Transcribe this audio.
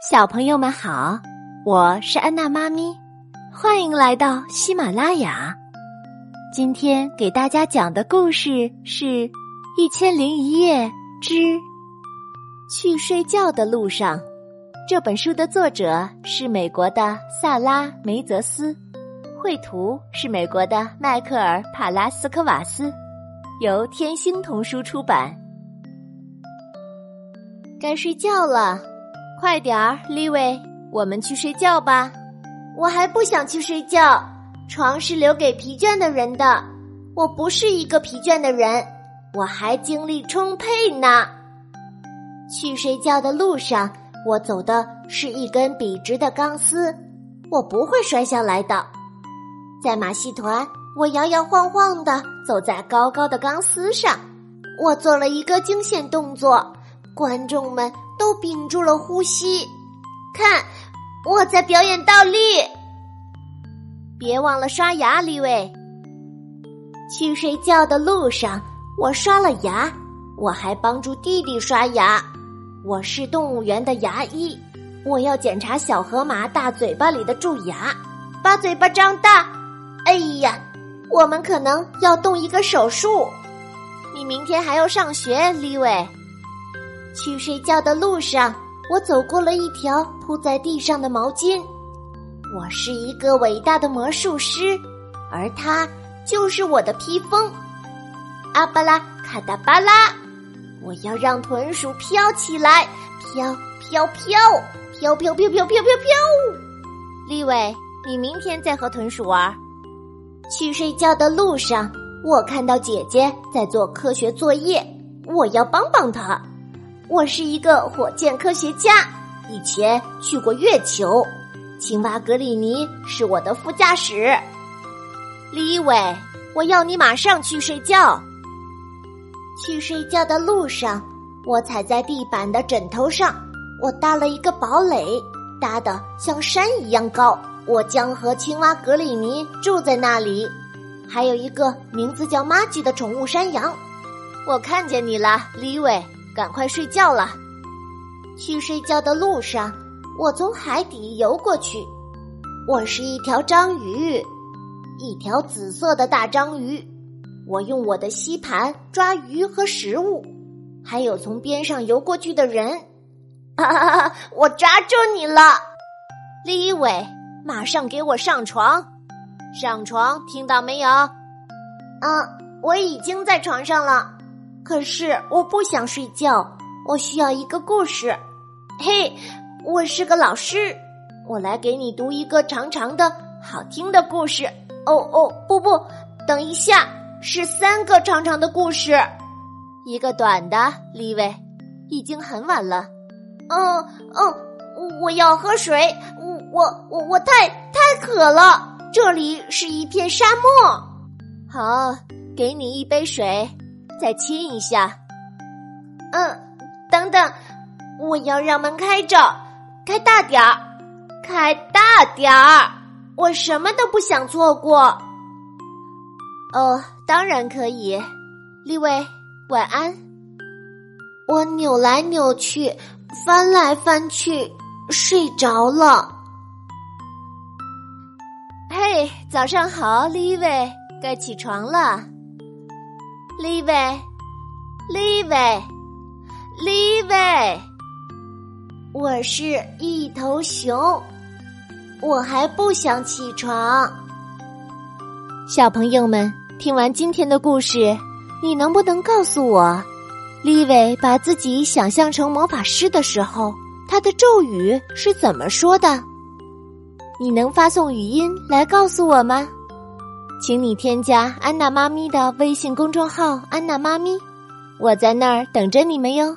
小朋友们好，我是安娜妈咪，欢迎来到喜马拉雅。今天给大家讲的故事是《一千零一夜之去睡觉的路上》。这本书的作者是美国的萨拉梅泽斯，绘图是美国的迈克尔帕拉斯科瓦斯，由天星童书出版。该睡觉了。快点儿，利维，我们去睡觉吧。我还不想去睡觉，床是留给疲倦的人的。我不是一个疲倦的人，我还精力充沛呢。去睡觉的路上，我走的是一根笔直的钢丝，我不会摔下来的。在马戏团，我摇摇晃晃的走在高高的钢丝上，我做了一个惊险动作，观众们。都屏住了呼吸，看我在表演倒立。别忘了刷牙，李伟。去睡觉的路上，我刷了牙，我还帮助弟弟刷牙。我是动物园的牙医，我要检查小河马大嘴巴里的蛀牙，把嘴巴张大。哎呀，我们可能要动一个手术。你明天还要上学，李伟。去睡觉的路上，我走过了一条铺在地上的毛巾。我是一个伟大的魔术师，而它就是我的披风。阿巴拉卡达巴拉，我要让豚鼠飘起来，飘飘飘，飘飘飘飘飘飘飘。立伟，你明天再和豚鼠玩。去睡觉的路上，我看到姐姐在做科学作业，我要帮帮她。我是一个火箭科学家，以前去过月球。青蛙格里尼是我的副驾驶。李伟，我要你马上去睡觉。去睡觉的路上，我踩在地板的枕头上，我搭了一个堡垒，搭的像山一样高。我将和青蛙格里尼住在那里，还有一个名字叫玛吉的宠物山羊。我看见你了，李伟。赶快睡觉了。去睡觉的路上，我从海底游过去。我是一条章鱼，一条紫色的大章鱼。我用我的吸盘抓鱼和食物，还有从边上游过去的人。哈哈哈！我抓住你了，李伟！马上给我上床，上床，听到没有？啊，我已经在床上了。可是我不想睡觉，我需要一个故事。嘿，我是个老师，我来给你读一个长长的、好听的故事。哦哦，不不，等一下，是三个长长的故事，一个短的。李伟，已经很晚了。嗯嗯，我要喝水，我我我太太渴了。这里是一片沙漠。好，给你一杯水。再亲一下，嗯，等等，我要让门开着，开大点儿，开大点儿，我什么都不想错过。哦，当然可以，立伟，晚安。我扭来扭去，翻来翻去，睡着了。嘿，早上好，立伟，该起床了。李伟，李伟，李伟，我是一头熊，我还不想起床。小朋友们，听完今天的故事，你能不能告诉我，李伟把自己想象成魔法师的时候，他的咒语是怎么说的？你能发送语音来告诉我吗？请你添加安娜妈咪的微信公众号“安娜妈咪”，我在那儿等着你们哟。